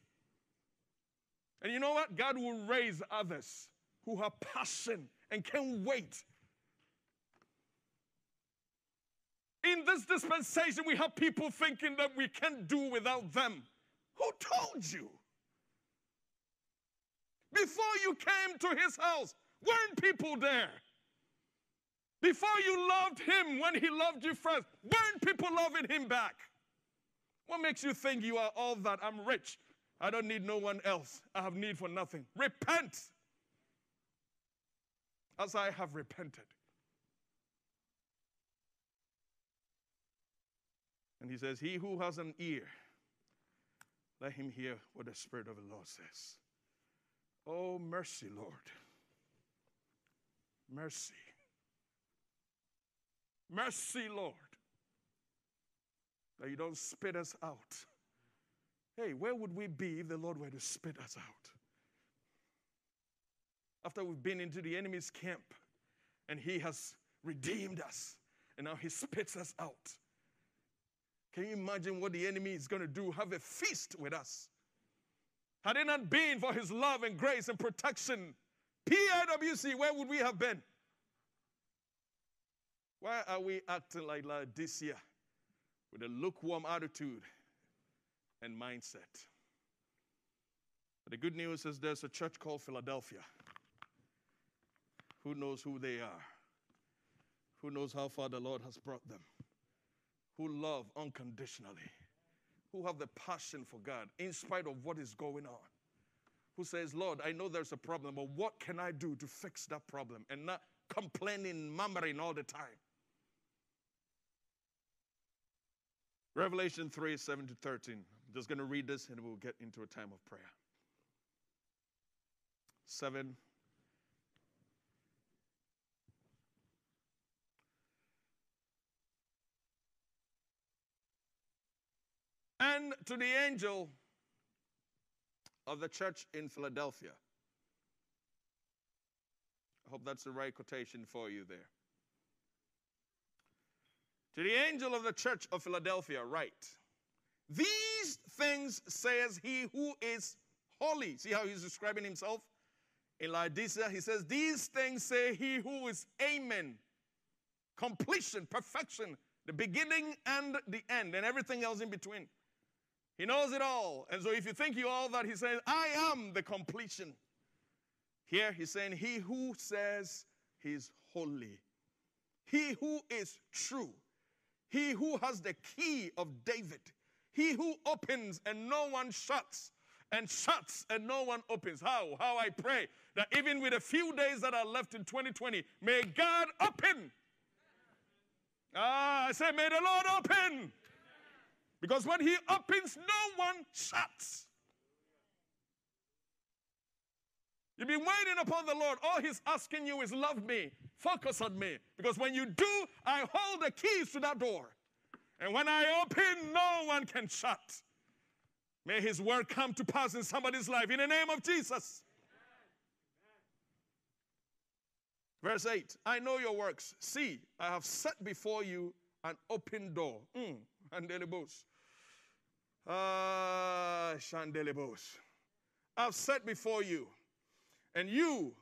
And you know what? God will raise others who have passion and can't wait. In this dispensation, we have people thinking that we can't do without them. Who told you? Before you came to his house, weren't people there? Before you loved him when he loved you first, weren't people loving him back? What makes you think you are all that? I'm rich. I don't need no one else. I have need for nothing. Repent as I have repented. And he says, He who has an ear, let him hear what the Spirit of the Lord says. Oh, mercy, Lord. Mercy. Mercy, Lord. That you don't spit us out. Hey, where would we be if the Lord were to spit us out? After we've been into the enemy's camp and he has redeemed us and now he spits us out. Can you imagine what the enemy is going to do? Have a feast with us. Had it not been for his love and grace and protection, PIWC, where would we have been? Why are we acting like this year with a lukewarm attitude and mindset? But the good news is there's a church called Philadelphia. Who knows who they are? Who knows how far the Lord has brought them? Who love unconditionally? Who have the passion for God in spite of what is going on? Who says, Lord, I know there's a problem, but what can I do to fix that problem? And not complaining, murmuring all the time. Revelation 3 7 to 13. I'm just going to read this and we'll get into a time of prayer. 7 And to the angel of the church in Philadelphia. I hope that's the right quotation for you there. To the angel of the church of Philadelphia, write These things says he who is holy. See how he's describing himself? In Laodicea, he says, These things say he who is Amen. Completion, perfection, the beginning and the end, and everything else in between. He knows it all. And so if you think you all that, he says, I am the completion. Here he's saying, He who says he's holy, he who is true, he who has the key of David, he who opens and no one shuts, and shuts and no one opens. How? How I pray that even with a few days that are left in 2020, may God open. Ah, I say, may the Lord open. Because when He opens, no one shuts. You've been waiting upon the Lord. All He's asking you is love me, focus on me. Because when you do, I hold the keys to that door. And when I open, no one can shut. May His word come to pass in somebody's life in the name of Jesus. Verse 8 I know your works. See, I have set before you an open door. Mm. Ah, Shandelibos. I've set before you, and you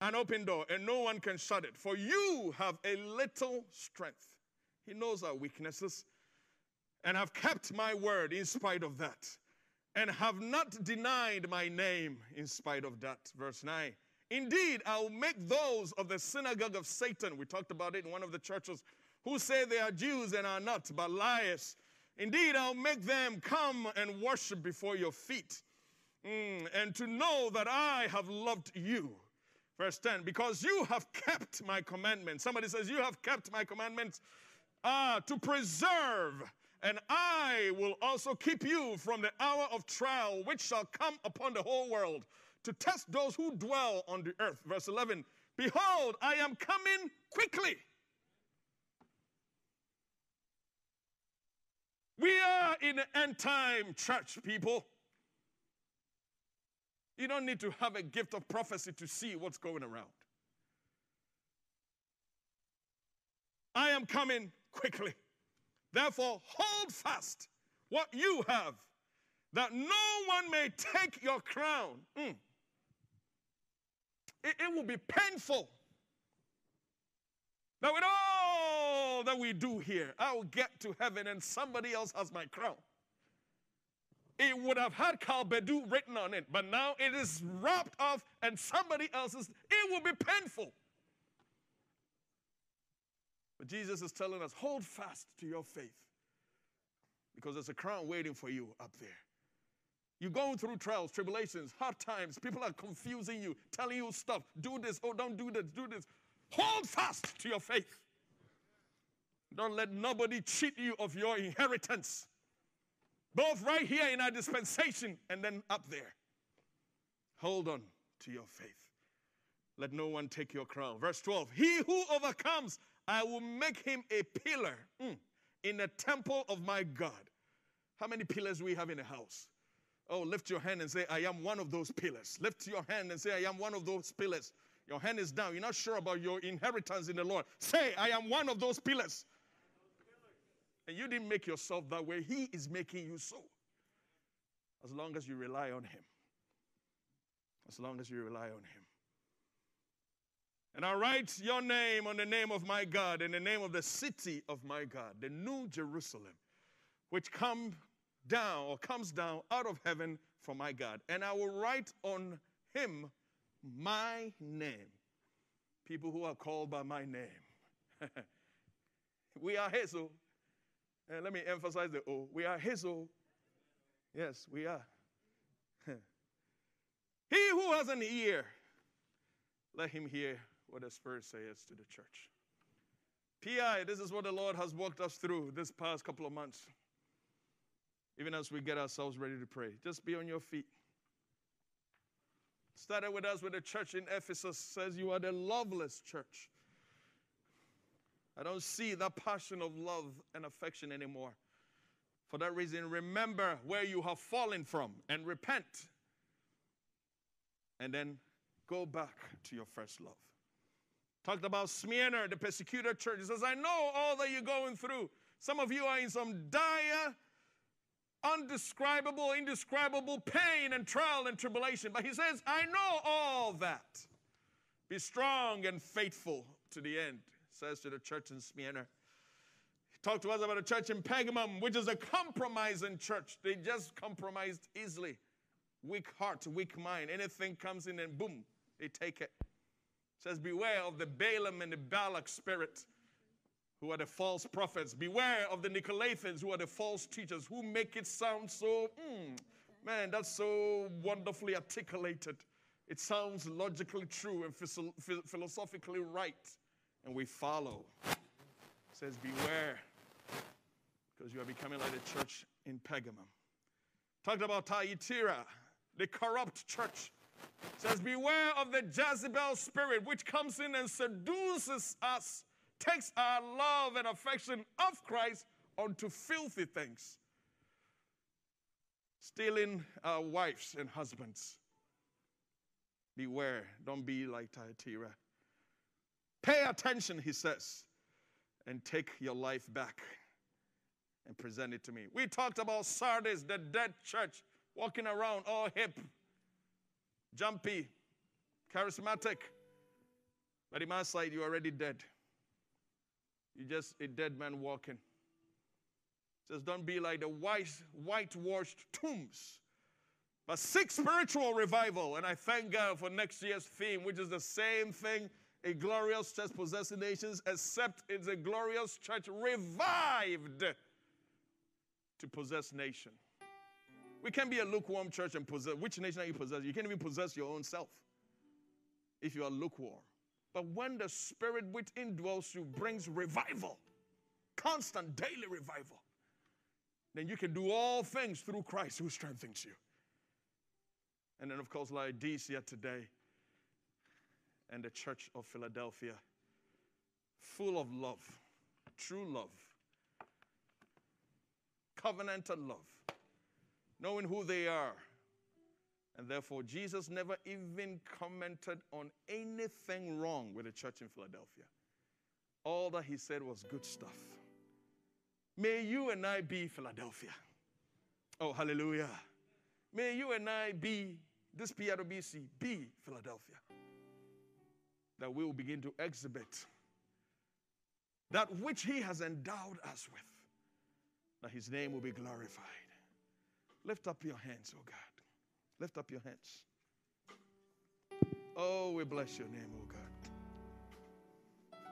an open door, and no one can shut it. For you have a little strength. He knows our weaknesses and have kept my word in spite of that, and have not denied my name in spite of that. Verse 9. Indeed, I'll make those of the synagogue of Satan, we talked about it in one of the churches, who say they are Jews and are not, but liars. Indeed, I'll make them come and worship before your feet, mm, and to know that I have loved you. Verse 10 Because you have kept my commandments. Somebody says, You have kept my commandments ah, to preserve and I will also keep you from the hour of trial which shall come upon the whole world to test those who dwell on the earth. Verse 11 Behold, I am coming quickly. We are in the end time church, people. You don't need to have a gift of prophecy to see what's going around. I am coming quickly. Therefore, hold fast what you have, that no one may take your crown. Mm. It, it will be painful. Now, with all that we do here, I will get to heaven and somebody else has my crown. It would have had Kalbedu written on it, but now it is wrapped off and somebody else's. It will be painful. But Jesus is telling us hold fast to your faith because there's a crown waiting for you up there. You're going through trials, tribulations, hard times. People are confusing you, telling you stuff. Do this, oh, don't do this, do this. Hold fast to your faith. Don't let nobody cheat you of your inheritance, both right here in our dispensation and then up there. Hold on to your faith. Let no one take your crown. Verse 12 He who overcomes I will make him a pillar mm, in the temple of my God. How many pillars we have in a house? Oh, lift your hand and say, I am one of those pillars. Lift your hand and say, I am one of those pillars. Your hand is down. You're not sure about your inheritance in the Lord. Say, I am one of those pillars. And you didn't make yourself that way. He is making you so. As long as you rely on Him. As long as you rely on Him. And I write your name on the name of my God, in the name of the city of my God, the new Jerusalem, which come down or comes down out of heaven from my God. And I will write on him my name. People who are called by my name. we are his. Oh. And let me emphasize the O. We are his. Oh. Yes, we are. he who has an ear, let him hear what the Spirit says to the church. PI, this is what the Lord has walked us through this past couple of months. Even as we get ourselves ready to pray, just be on your feet. Started with us with the church in Ephesus says you are the loveless church. I don't see that passion of love and affection anymore. For that reason, remember where you have fallen from and repent. And then go back to your first love. Talked about Smyrna, the persecuted church. He says, I know all that you're going through. Some of you are in some dire, undescribable, indescribable pain and trial and tribulation. But he says, I know all that. Be strong and faithful to the end, says to the church in Smyrna. He talked to us about a church in Pergamum, which is a compromising church. They just compromised easily. Weak heart, weak mind. Anything comes in and boom, they take it says, Beware of the Balaam and the Balak spirit, who are the false prophets. Beware of the Nicolaitans, who are the false teachers, who make it sound so, mm, Man, that's so wonderfully articulated. It sounds logically true and philosophically right. And we follow. It says, Beware, because you are becoming like the church in Pergamum. Talked about Thyatira, the corrupt church. It says, Beware of the Jezebel spirit, which comes in and seduces us, takes our love and affection of Christ onto filthy things stealing our wives and husbands. Beware, don't be like Thyatira. Pay attention, he says, and take your life back and present it to me. We talked about Sardis, the dead church, walking around all hip, jumpy, charismatic. But in my sight, you're already dead. You're just a dead man walking says, Don't be like the white, whitewashed tombs, but seek spiritual revival. And I thank God for next year's theme, which is the same thing a glorious church possessing nations, except it's a glorious church revived to possess nation. We can't be a lukewarm church and possess. Which nation are you possessing? You can't even possess your own self if you are lukewarm. But when the Spirit within dwells you brings revival, constant daily revival, then you can do all things through Christ who strengthens you. And then, of course, Laodicea today and the Church of Philadelphia, full of love, true love, covenantal love, knowing who they are. And therefore, Jesus never even commented on anything wrong with the church in Philadelphia. All that he said was good stuff. May you and I be Philadelphia. Oh, hallelujah. May you and I be, this PIWC, be Philadelphia. That we will begin to exhibit that which He has endowed us with, that His name will be glorified. Lift up your hands, oh God. Lift up your hands. Oh, we bless your name, oh God.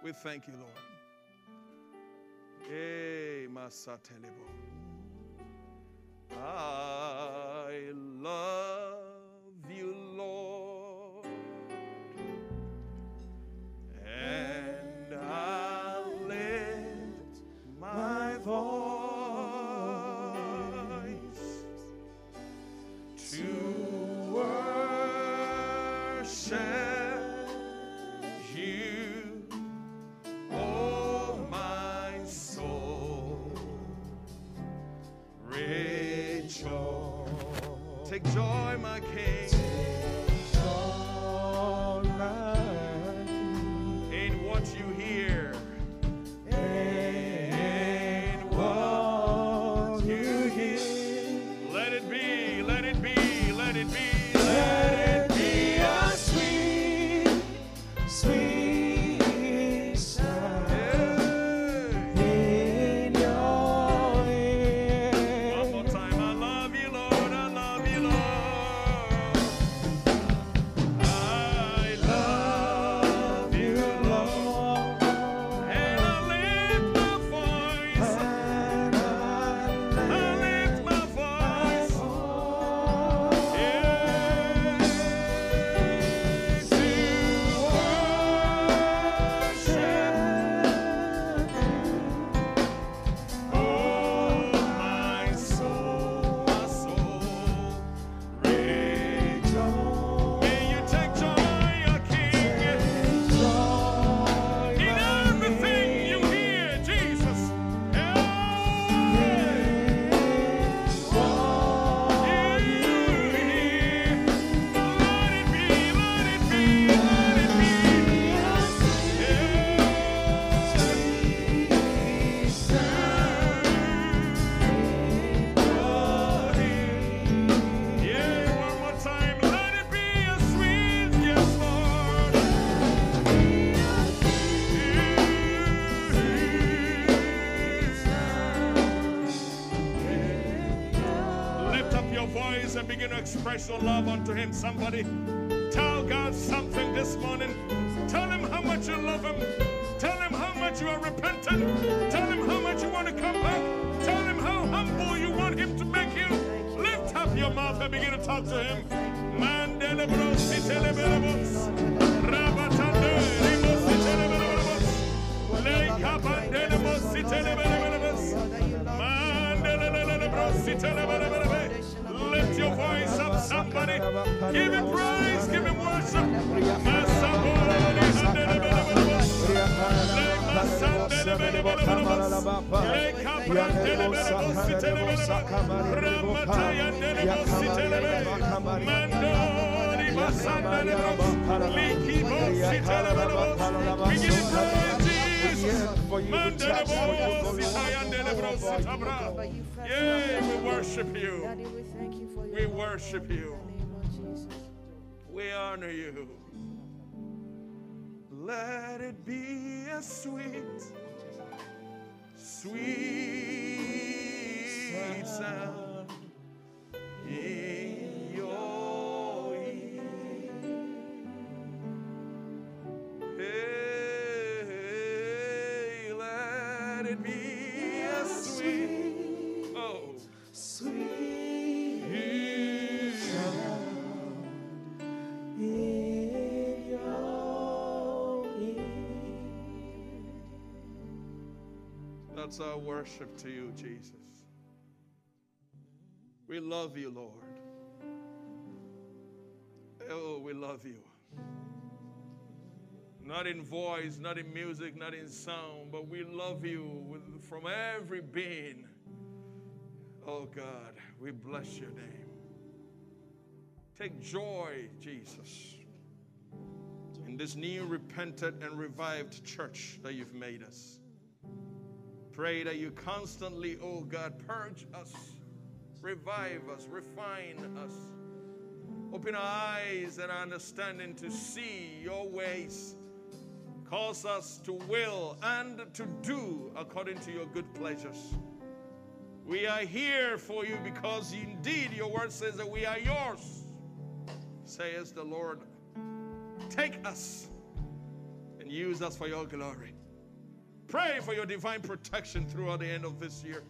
We thank you, Lord. Hey, Masatelebo. I love express your love unto Him. Somebody tell God something this morning. Yeah, we worship you. We thank you for your We worship you. In the name of Jesus. We honor you. Let it be a sweet, sweet sound in your ear. Hey, let it be a sweet, oh, Sweet sound. in your ear. That's our worship to you, Jesus. We love you, Lord. Oh, we love you. Not in voice, not in music, not in sound, but we love you from every being. Oh, God, we bless your name. Take joy, Jesus, in this new, repentant, and revived church that you've made us. Pray that you constantly, oh God, purge us, revive us, refine us. Open our eyes and our understanding to see your ways. Cause us to will and to do according to your good pleasures. We are here for you because indeed your word says that we are yours, says the Lord. Take us and use us for your glory. Pray for your divine protection throughout the end of this year.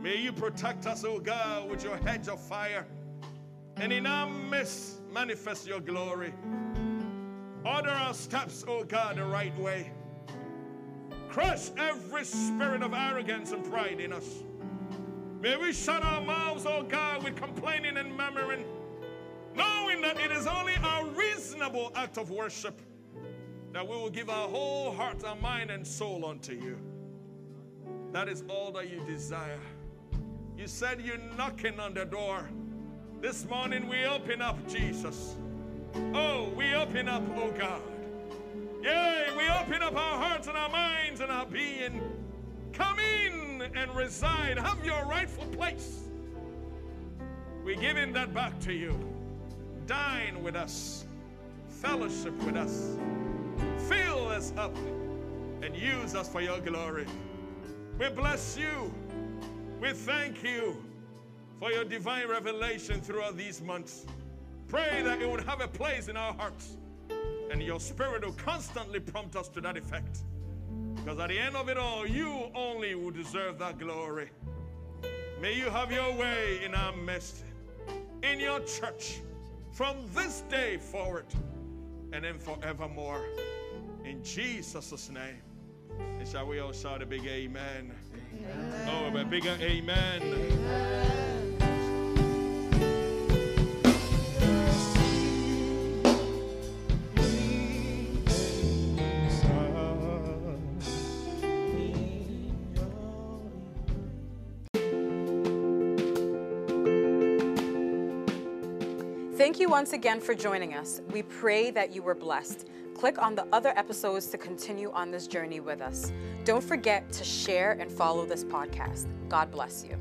May you protect us, O God, with your hedge of fire, and in our midst manifest your glory. Order our steps, O God, the right way. Crush every spirit of arrogance and pride in us. May we shut our mouths, O God, with complaining and murmuring, knowing that it is only our reasonable act of worship that we will give our whole heart, our mind, and soul unto you. That is all that you desire. You said you're knocking on the door. This morning we open up, Jesus. Oh, we open up, oh God. Yea, we open up our hearts and our minds and our being. Come in and reside. Have your rightful place. We're giving that back to you. Dine with us, fellowship with us, fill us up, and use us for your glory. We bless you. We thank you for your divine revelation throughout these months. Pray that it would have a place in our hearts and your spirit will constantly prompt us to that effect. Because at the end of it all, you only will deserve that glory. May you have your way in our midst, in your church, from this day forward and then forevermore. In Jesus' name. And shall we all shout a big amen? Oh, a bigger amen. Thank you once again for joining us. We pray that you were blessed. Click on the other episodes to continue on this journey with us. Don't forget to share and follow this podcast. God bless you.